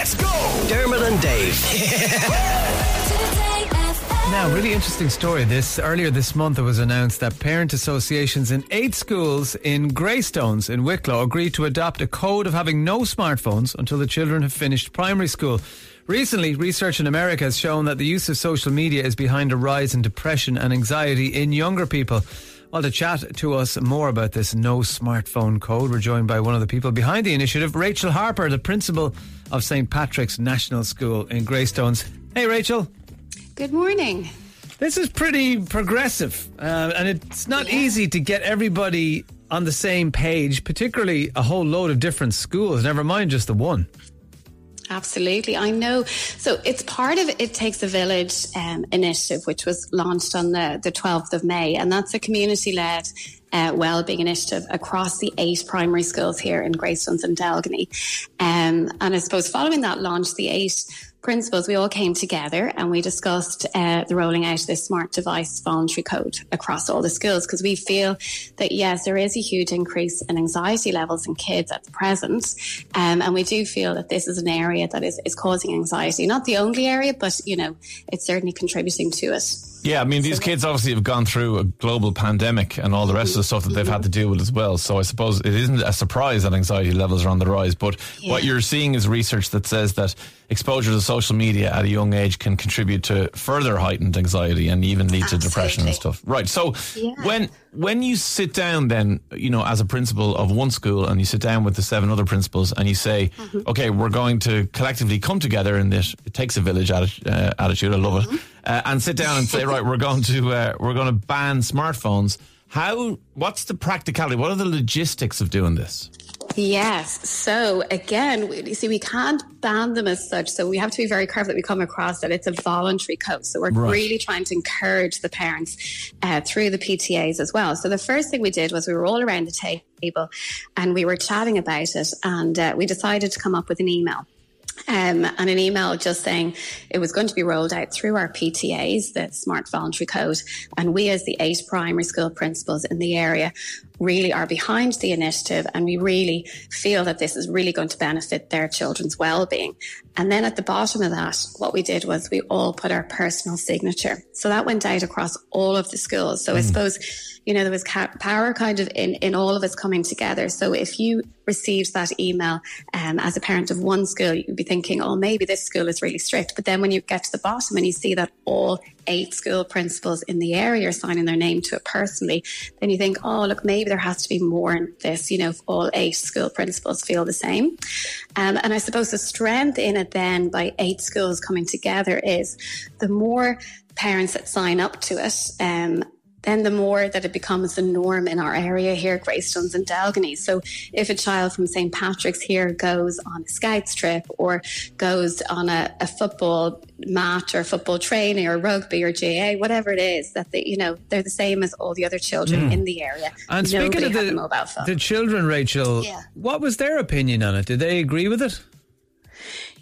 Let's go! Dermot and Dave. Now, really interesting story. This earlier this month, it was announced that parent associations in eight schools in Greystones in Wicklow agreed to adopt a code of having no smartphones until the children have finished primary school. Recently, research in America has shown that the use of social media is behind a rise in depression and anxiety in younger people. Well, to chat to us more about this no smartphone code, we're joined by one of the people behind the initiative, Rachel Harper, the principal of St. Patrick's National School in Greystones. Hey, Rachel. Good morning. This is pretty progressive, uh, and it's not yeah. easy to get everybody on the same page, particularly a whole load of different schools, never mind just the one. Absolutely, I know. So it's part of It Takes a Village um, initiative, which was launched on the, the 12th of May, and that's a community led uh, wellbeing initiative across the eight primary schools here in Greystones and Delgany. Um, and I suppose following that launch, the eight principals, we all came together and we discussed uh, the rolling out of this smart device voluntary code across all the schools because we feel that yes, there is a huge increase in anxiety levels in kids at the present, um, and we do feel that this is an area that is, is causing anxiety. Not the only area, but you know, it's certainly contributing to it. Yeah, I mean, these kids obviously have gone through a global pandemic and all the rest of the stuff that they've had to deal with as well. So I suppose it isn't a surprise that anxiety levels are on the rise. But yeah. what you're seeing is research that says that exposure to social media at a young age can contribute to further heightened anxiety and even lead Absolutely. to depression and stuff. Right. So yeah. when when you sit down then, you know, as a principal of one school and you sit down with the seven other principals and you say, mm-hmm. okay, we're going to collectively come together in this it takes a village atti- uh, attitude. I love mm-hmm. it. Uh, and sit down and say, right, we're going to uh, we're going to ban smartphones. How? What's the practicality? What are the logistics of doing this? Yes. So again, we, see, we can't ban them as such. So we have to be very careful that we come across that it's a voluntary code. So we're right. really trying to encourage the parents uh, through the PTAs as well. So the first thing we did was we were all around the table and we were chatting about it, and uh, we decided to come up with an email. Um, and an email just saying it was going to be rolled out through our PTAs, the Smart Voluntary Code. And we, as the eight primary school principals in the area, really are behind the initiative and we really feel that this is really going to benefit their children's well-being. And then at the bottom of that, what we did was we all put our personal signature. So that went out across all of the schools. So mm. I suppose you know, there was power kind of in, in all of us coming together. So if you received that email um, as a parent of one school, you'd be thinking, oh, maybe this school is really strict. But then when you get to the bottom and you see that all eight school principals in the area are signing their name to it personally, then you think, oh, look, maybe there has to be more in this, you know, if all eight school principals feel the same. Um, and I suppose the strength in it then by eight schools coming together is the more parents that sign up to it um, then the more that it becomes the norm in our area here, Greystones and Delgany. So if a child from St. Patrick's here goes on a scouts trip or goes on a, a football match or football training or rugby or GAA, whatever it is, that they, you know, they're the same as all the other children mm. in the area. And Nobody speaking of the, the children, Rachel, yeah. what was their opinion on it? Did they agree with it?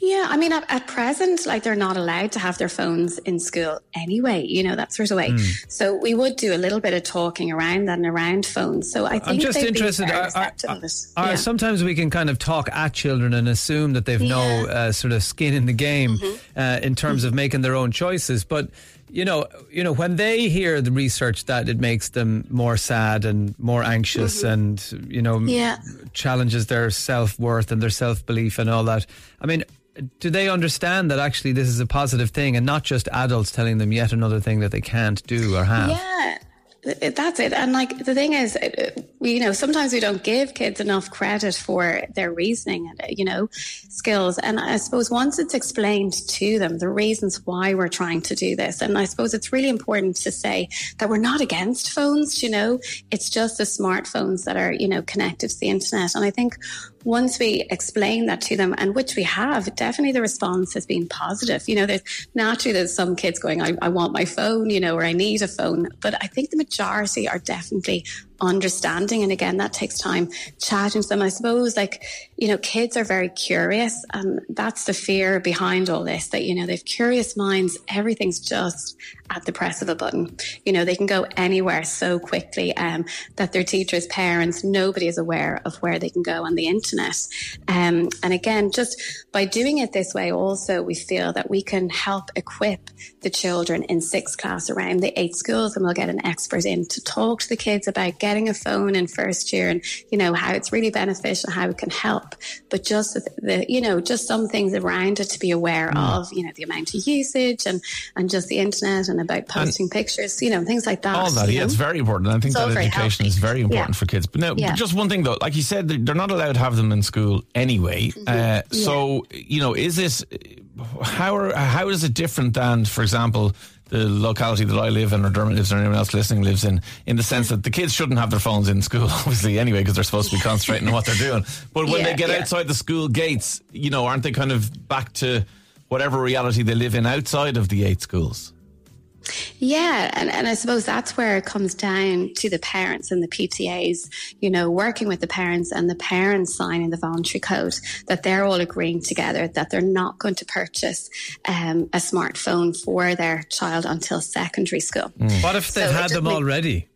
Yeah, I mean, at, at, present, like they're not allowed to have their phones in school anyway, you know, that sort of way. Mm. So we would do a little bit of talking around that and around phones. So I think I'm just interested. Are, sometimes we can kind of talk at children and assume that they've yeah. no uh, sort of skin in the game mm-hmm. uh, in terms mm-hmm. of making their own choices, but you know, you know, when they hear the research that it makes them more sad and more anxious, mm-hmm. and you know, yeah. challenges their self worth and their self belief and all that. I mean, do they understand that actually this is a positive thing and not just adults telling them yet another thing that they can't do or have? Yeah. That's it. And like the thing is, uh, we, you know, sometimes we don't give kids enough credit for their reasoning and, you know, skills. And I suppose once it's explained to them the reasons why we're trying to do this, and I suppose it's really important to say that we're not against phones, you know, it's just the smartphones that are, you know, connected to the internet. And I think once we explain that to them, and which we have, definitely the response has been positive. You know, there's naturally there's some kids going, I, I want my phone, you know, or I need a phone. But I think the majority are definitely understanding. And again, that takes time chatting to them. I suppose, like, you know, kids are very curious, and that's the fear behind all this that, you know, they've curious minds, everything's just at the press of a button. You know, they can go anywhere so quickly um, that their teachers, parents, nobody is aware of where they can go on the internet. Um, and again, just by doing it this way, also, we feel that we can help equip the children in sixth class around the eight schools, and we'll get an expert in to talk to the kids about getting a phone in first year and, you know, how it's really beneficial, how it can help. But just the, you know, just some things around it to be aware mm. of, you know, the amount of usage and, and just the internet and and about posting and pictures, you know, things like that. All that, yeah, know? it's very important. I think that education is very important yeah. for kids. But now, yeah. just one thing though, like you said, they're not allowed to have them in school anyway. Mm-hmm. Uh, so, you know, is this how are, how is it different than, for example? the locality that I live in or Dermot lives or anyone else listening lives in, in the sense that the kids shouldn't have their phones in school, obviously, anyway, because they're supposed to be concentrating on what they're doing. But when yeah, they get yeah. outside the school gates, you know, aren't they kind of back to whatever reality they live in outside of the eight schools? Yeah, and, and I suppose that's where it comes down to the parents and the PTAs, you know, working with the parents and the parents signing the voluntary code that they're all agreeing together that they're not going to purchase um, a smartphone for their child until secondary school. Mm. What if they've so had them already?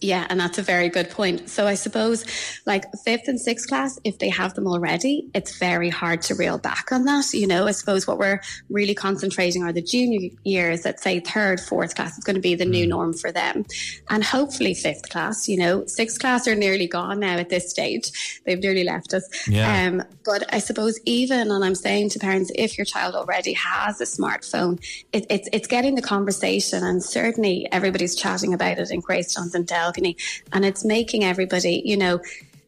Yeah, and that's a very good point. So I suppose like fifth and sixth class, if they have them already, it's very hard to reel back on that. You know, I suppose what we're really concentrating are the junior years that say third, fourth class is going to be the new mm. norm for them. And hopefully fifth class, you know, sixth class are nearly gone now at this stage. They've nearly left us. Yeah. Um, but I suppose even, and I'm saying to parents, if your child already has a smartphone, it, it's, it's getting the conversation and certainly everybody's chatting about it in Greystones and Del balcony. And it's making everybody, you know,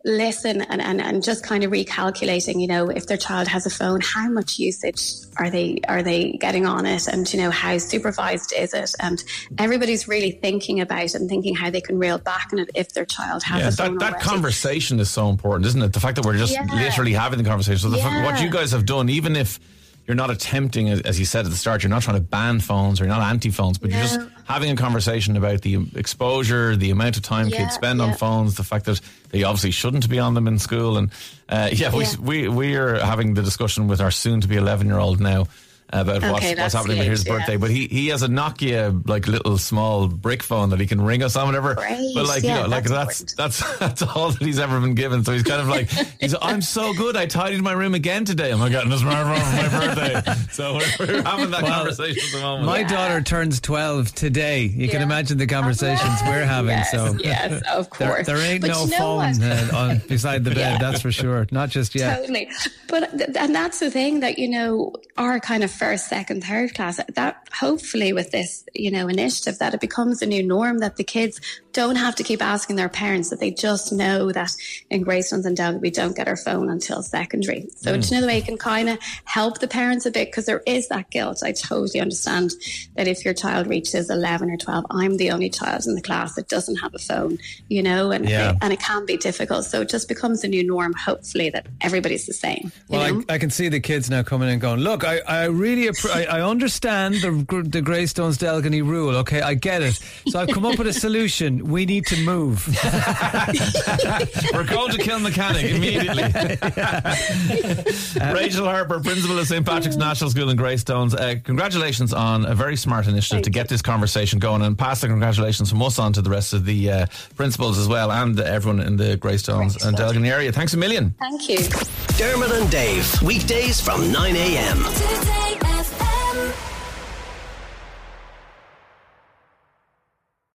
listen and, and, and just kind of recalculating, you know, if their child has a phone, how much usage are they are they getting on it and you know how supervised is it? And everybody's really thinking about and thinking how they can reel back on it if their child has yeah, a phone. That, that conversation is so important, isn't it? The fact that we're just yeah. literally having the conversation. So the yeah. fact, what you guys have done, even if you're not attempting, as you said at the start, you're not trying to ban phones or you're not anti phones, but no. you're just having a conversation about the exposure, the amount of time yeah, kids spend yeah. on phones, the fact that they obviously shouldn't be on them in school. And uh, yeah, yeah, we, we, we are having the discussion with our soon to be 11 year old now about okay, what's, what's happening with his birthday. But he, he has a Nokia like little small brick phone that he can ring us on whatever. Great. But like yeah, you know, like that's that's that's all that he's ever been given. So he's kind of like he's I'm so good. I tidied my room again today. I'm like getting a smartphone for my birthday. So we're, we're having that well, conversation at the moment. My yeah. daughter turns 12 today. You yeah. can imagine the conversations we're having. Yes, so yes, of course. There, there ain't but no phone uh, on beside the bed. That's for sure. Not just yet. Totally. But and that's the thing that you know our kind of first, second, third class, that hopefully with this, you know, initiative, that it becomes a new norm that the kids don't have to keep asking their parents, that they just know that in Greystones and Down we don't get our phone until secondary. So mm. another way you can kind of help the parents a bit because there is that guilt. I totally understand that if your child reaches 11 or 12, I'm the only child in the class that doesn't have a phone, you know, and, yeah. and it can be difficult. So it just becomes a new norm, hopefully, that everybody's the same. Well, I, I, can see the kids now coming and going, look, I, I really, I, I understand the, the Greystones Delgany rule. Okay, I get it. So I've come up with a solution. We need to move. We're going to Kilmacanogue immediately. Rachel Harper, principal of St. Patrick's National School in Greystones. Uh, congratulations on a very smart initiative Thank to get this conversation going and pass the congratulations from us on to the rest of the uh, principals as well and everyone in the Greystones and Delgany area. Thanks a million. Thank you. Dermot and Dave, weekdays from 9 a.m.